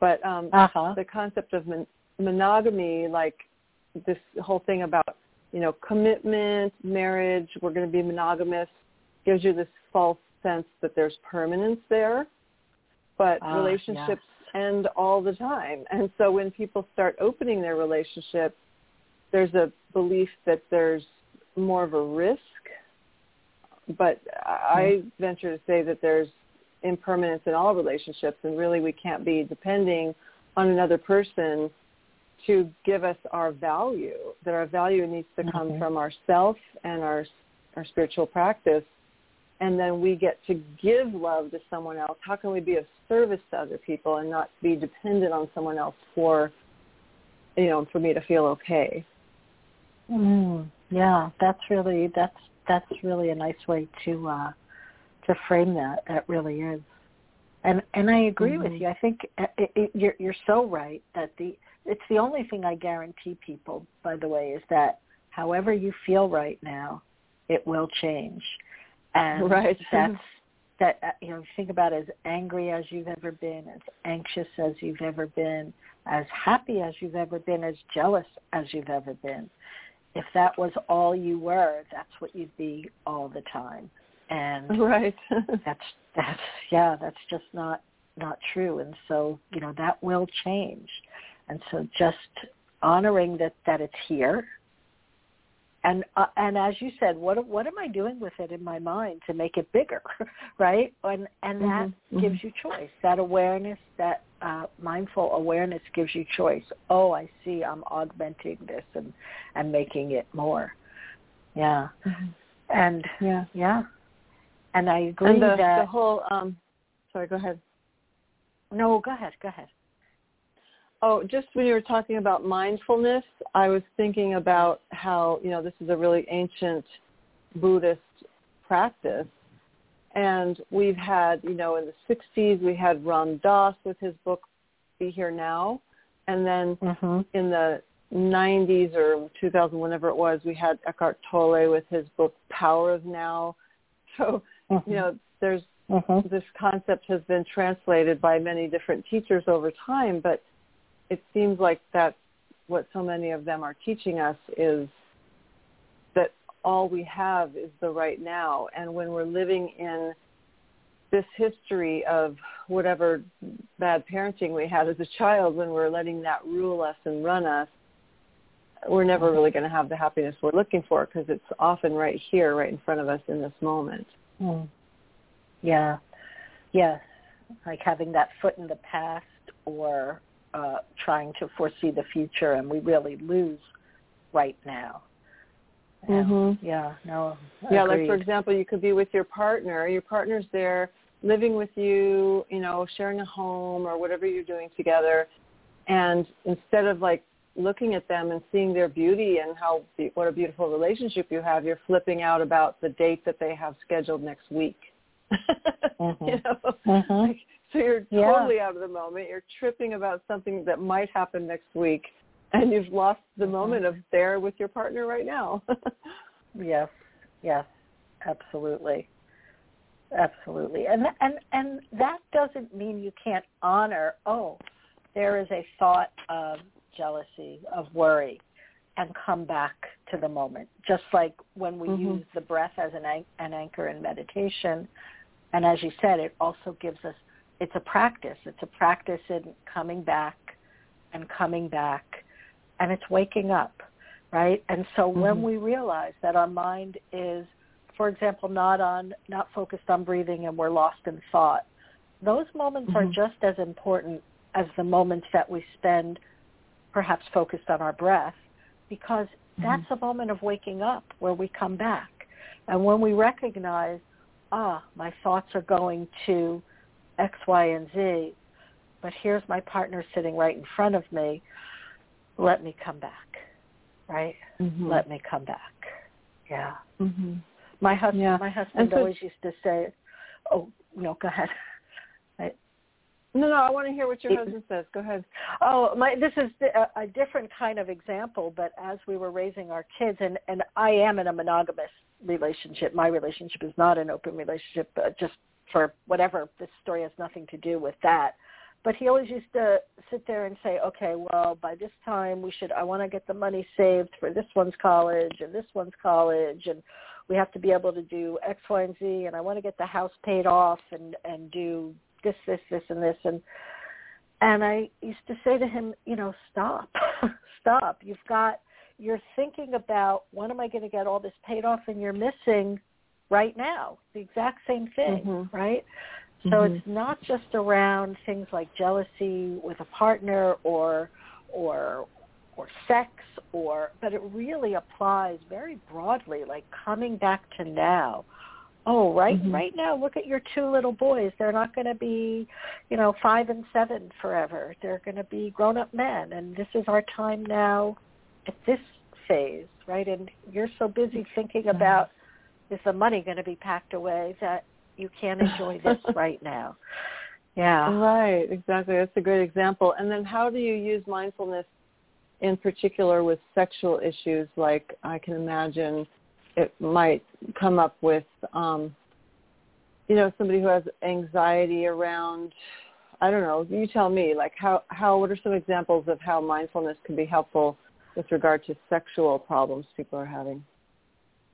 but um, uh-huh. the concept of mon- monogamy, like this whole thing about you know commitment, marriage, we're going to be monogamous, gives you this false sense that there's permanence there, but Ah, relationships end all the time, and so when people start opening their relationship, there's a belief that there's more of a risk but I venture to say that there's impermanence in all relationships, and really we can't be depending on another person to give us our value. That our value needs to come Mhm. from ourself and our our spiritual practice, and then we get to give love to someone else. How can we be of service to other people and not be dependent on someone else for, you know, for me to feel okay? Mm, yeah, that's really that's that's really a nice way to uh, to frame that. That really is, and and I agree mm-hmm. with you. I think it, it, you're you're so right that the it's the only thing I guarantee people. By the way, is that however you feel right now, it will change, and right. that's that uh, you know think about as angry as you've ever been, as anxious as you've ever been, as happy as you've ever been, as jealous as you've ever been if that was all you were, that's what you'd be all the time. And right. that's that's yeah, that's just not not true. And so, you know, that will change. And so just honoring that that it's here. And uh, and as you said, what what am I doing with it in my mind to make it bigger, right? And and that mm-hmm. gives you choice. That awareness, that uh, mindful awareness gives you choice. Oh, I see. I'm augmenting this and and making it more. Yeah. Mm-hmm. And yeah, yeah. And I agree and the, that the whole. Um, sorry, go ahead. No, go ahead. Go ahead. Oh, just when you were talking about mindfulness, I was thinking about how you know this is a really ancient Buddhist practice, and we've had you know in the '60s we had Ram Dass with his book Be Here Now, and then mm-hmm. in the 90s or 2000, whenever it was, we had Eckhart Tolle with his book Power of Now. So mm-hmm. you know there's mm-hmm. this concept has been translated by many different teachers over time, but it seems like that's what so many of them are teaching us is that all we have is the right now. And when we're living in this history of whatever bad parenting we had as a child, when we're letting that rule us and run us, we're never really going to have the happiness we're looking for because it's often right here, right in front of us in this moment. Mm. Yeah. Yes. Like having that foot in the past or uh, trying to foresee the future, and we really lose right now. Mm-hmm. Yeah, no. Yeah, agreed. like for example, you could be with your partner. Your partner's there, living with you, you know, sharing a home or whatever you're doing together, and instead of like looking at them and seeing their beauty and how what a beautiful relationship you have, you're flipping out about the date that they have scheduled next week. mm-hmm. you know, mm-hmm. like, so you're Yeah. totally out of the moment. You're tripping about something that might happen next week and you've lost the moment of there with your partner right now. yes, yes, absolutely, absolutely, and and and that doesn't mean you can't honor. Oh, there is a thought of jealousy, of worry, and come back to the moment. Just like when we mm-hmm. use the breath as an, an anchor in meditation, and as you said, it also gives us. It's a practice. It's a practice in coming back and coming back and it's waking up, right? And so mm-hmm. when we realize that our mind is, for example, not on, not focused on breathing and we're lost in thought, those moments mm-hmm. are just as important as the moments that we spend perhaps focused on our breath because mm-hmm. that's a moment of waking up where we come back. And when we recognize, ah, my thoughts are going to X, Y, and Z, but here's my partner sitting right in front of me, let me come back, right? Mm-hmm. Let me come back. Yeah. Mm-hmm. My husband, yeah. my husband so, always used to say, "Oh, no, go ahead." I, no, no, I want to hear what your it, husband says. Go ahead. Oh, my, this is a, a different kind of example, but as we were raising our kids, and and I am in a monogamous relationship. My relationship is not an open relationship, but just for whatever this story has nothing to do with that but he always used to sit there and say, okay, well, by this time we should, I want to get the money saved for this one's college and this one's college, and we have to be able to do X, Y, and Z, and I want to get the house paid off and and do this, this, this, and this, and and I used to say to him, you know, stop, stop. You've got, you're thinking about when am I going to get all this paid off, and you're missing right now the exact same thing, mm-hmm. right? So mm-hmm. it's not just around things like jealousy with a partner or or or sex or but it really applies very broadly like coming back to now oh right mm-hmm. right now look at your two little boys they're not going to be you know 5 and 7 forever they're going to be grown up men and this is our time now at this phase right and you're so busy thinking about is the money going to be packed away that you can't enjoy this right now. Yeah. Right, exactly. That's a great example. And then how do you use mindfulness in particular with sexual issues like I can imagine it might come up with um you know somebody who has anxiety around I don't know, you tell me like how how what are some examples of how mindfulness can be helpful with regard to sexual problems people are having?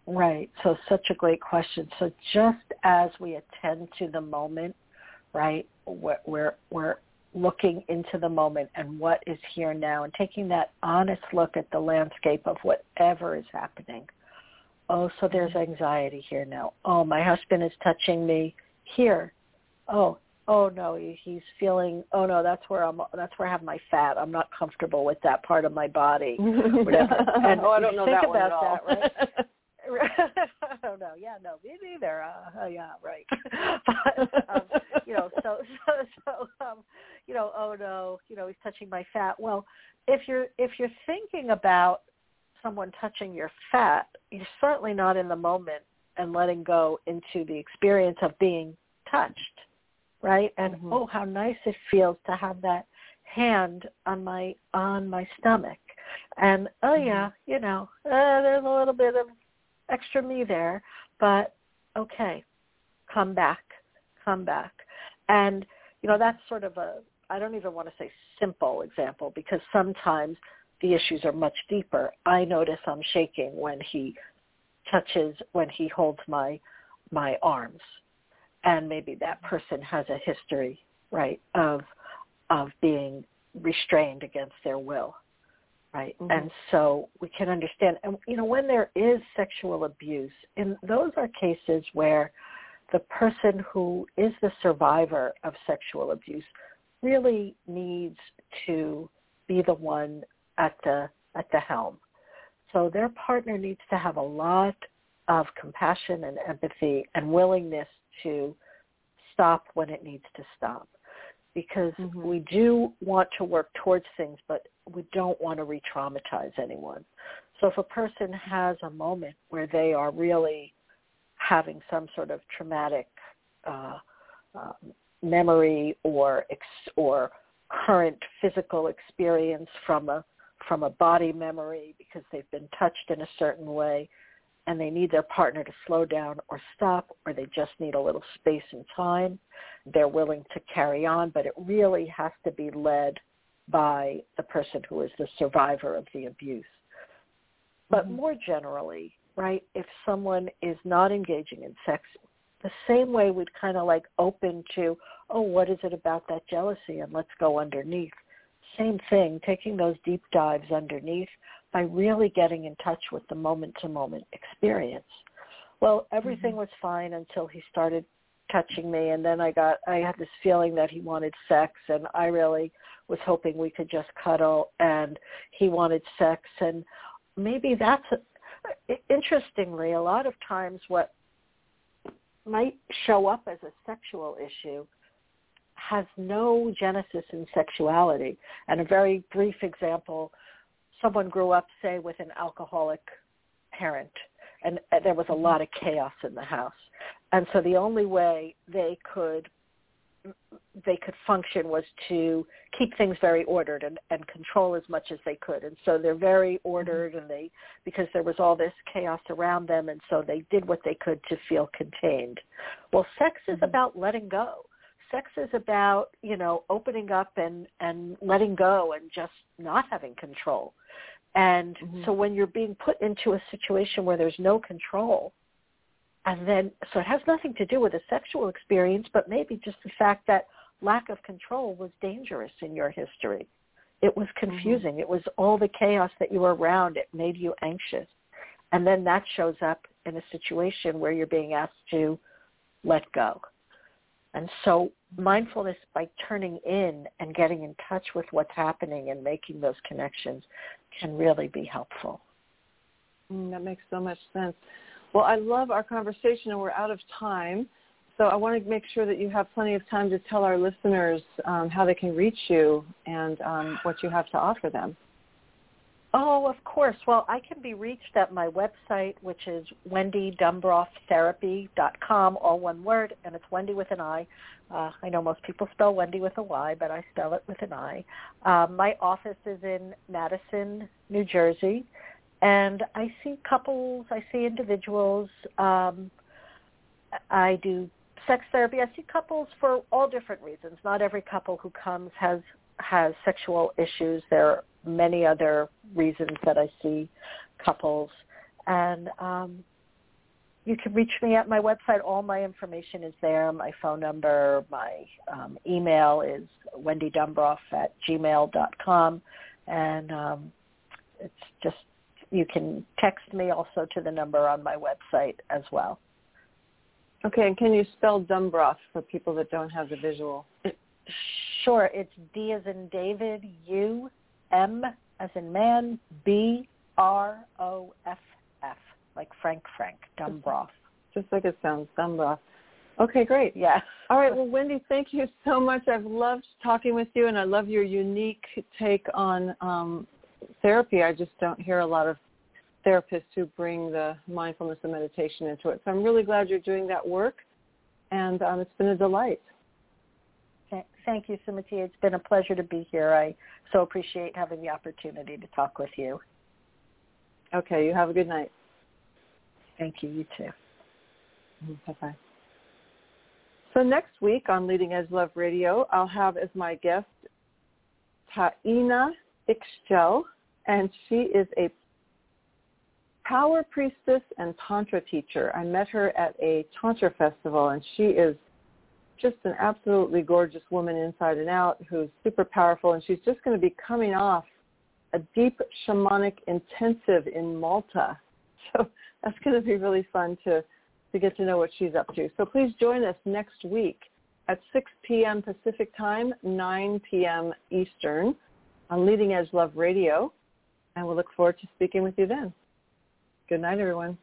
Right. So such a great question. So just as we attend to the moment, right, we're, we're, we're looking into the moment and what is here now and taking that honest look at the landscape of whatever is happening. Oh, so there's mm-hmm. anxiety here now. Oh, my husband is touching me here. Oh, oh no, he's feeling. Oh no, that's where I'm. That's where I have my fat. I'm not comfortable with that part of my body. Whatever. And oh, I don't know think that about that, right? I don't know. Yeah, no, me neither. Uh, yeah, right. but um, you know, so so so um, you know, oh no, you know, he's touching my fat. Well, if you're if you're thinking about someone touching your fat, you're certainly not in the moment and letting go into the experience of being touched, right? And mm-hmm. oh, how nice it feels to have that hand on my on my stomach and oh mm-hmm. yeah you know uh, there's a little bit of extra me there, but okay, come back, come back. And, you know, that's sort of a, I don't even want to say simple example because sometimes the issues are much deeper. I notice I'm shaking when he touches, when he holds my, my arms. And maybe that person has a history, right, of, of being restrained against their will right? Mm-hmm. And so we can understand. And you know, when there is sexual abuse, and those are cases where the person who is the survivor of sexual abuse really needs to be the one at the at the helm. So their partner needs to have a lot of compassion and empathy and willingness to stop when it needs to stop because mm-hmm. we do want to work towards things, but we don't want to re-traumatize anyone. So if a person has a moment where they are really having some sort of traumatic uh, uh, memory or ex- or current physical experience from a from a body memory because they've been touched in a certain way and they need their partner to slow down or stop or they just need a little space and time. They're willing to carry on, but it really has to be led by the person who is the survivor of the abuse. But mm-hmm. more generally, right, if someone is not engaging in sex, the same way we'd kind of like open to, oh, what is it about that jealousy and let's go underneath. Same thing, taking those deep dives underneath by really getting in touch with the moment-to-moment experience. Well, everything mm-hmm. was fine until he started touching me and then I got I had this feeling that he wanted sex and I really was hoping we could just cuddle and he wanted sex and maybe that's a, interestingly a lot of times what might show up as a sexual issue has no genesis in sexuality and a very brief example someone grew up, say, with an alcoholic parent, and there was a lot of chaos in the house, and so the only way they could they could function was to keep things very ordered and, and control as much as they could. And so they're very ordered and they because there was all this chaos around them and so they did what they could to feel contained. Well, sex is mm-hmm. about letting go. Sex is about, you know, opening up and, and letting go and just not having control. And mm-hmm. so when you're being put into a situation where there's no control, and then so it has nothing to do with a sexual experience, but maybe just the fact that lack of control was dangerous in your history. It was mm-hmm. confusing. Mm-hmm. It was all the chaos that you were around. It made you anxious. And then that shows up in a situation where you're being asked to let go. And so mindfulness by turning in and getting in touch with what's happening and making those connections can really be helpful. Mm, that makes so much sense. Well, I love our conversation and we're out of time. So I want to make sure that you have plenty of time to tell our listeners um, how they can reach you and um, what you have to offer them. Oh, of course. Well, I can be reached at my website, which is wendidumbrofftherapy.com, all one word, and it's Wendy with an I. Uh, I know most people spell Wendy with a Y, but I spell it with an I. Uh, my office is in Madison, New Jersey, and I see couples, I see individuals. Um, I do sex therapy. I see couples for all different reasons. Not every couple who comes has has sexual issues. There many other reasons that I see couples. And um, you can reach me at my website. All my information is there. My phone number, my um, email is wendidumbroff at gmail.com. And um, it's just, you can text me also to the number on my website as well. Okay, and can you spell Dumbroff for people that don't have the visual? Sure, it's D as in David, U, M as in man, B, R, O, F, F, like Frank Frank, Dumbroff. Just like it sounds, Dumbroff. Okay, great. Yeah. All right. Well, Wendi, thank you so much. I've loved talking with you, and I love your unique take on um, therapy. I just don't hear a lot of therapists who bring the mindfulness and meditation into it. So I'm really glad you're doing that work, and um, it's been a delight. Thank you, Sumati. It's been a pleasure to be here. I so appreciate having the opportunity to talk with you. Okay, you have a good night. Thank you. You too. Mm-hmm. Bye-bye. So next week on Leading Edge Love Radio, I'll have as my guest Taina Ixchel, and she is a power priestess and tantra teacher. I met her at a tantra festival, and she is just an absolutely gorgeous woman inside and out who's super powerful, and she's just going to be coming off a deep shamanic intensive in Malta. So that's going to be really fun to, to get to know what she's up to. So please join us next week at 6 p.m. Pacific Time, 9 p.m. Eastern on Leading Edge Love Radio, and we'll look forward to speaking with you then. Good night, everyone.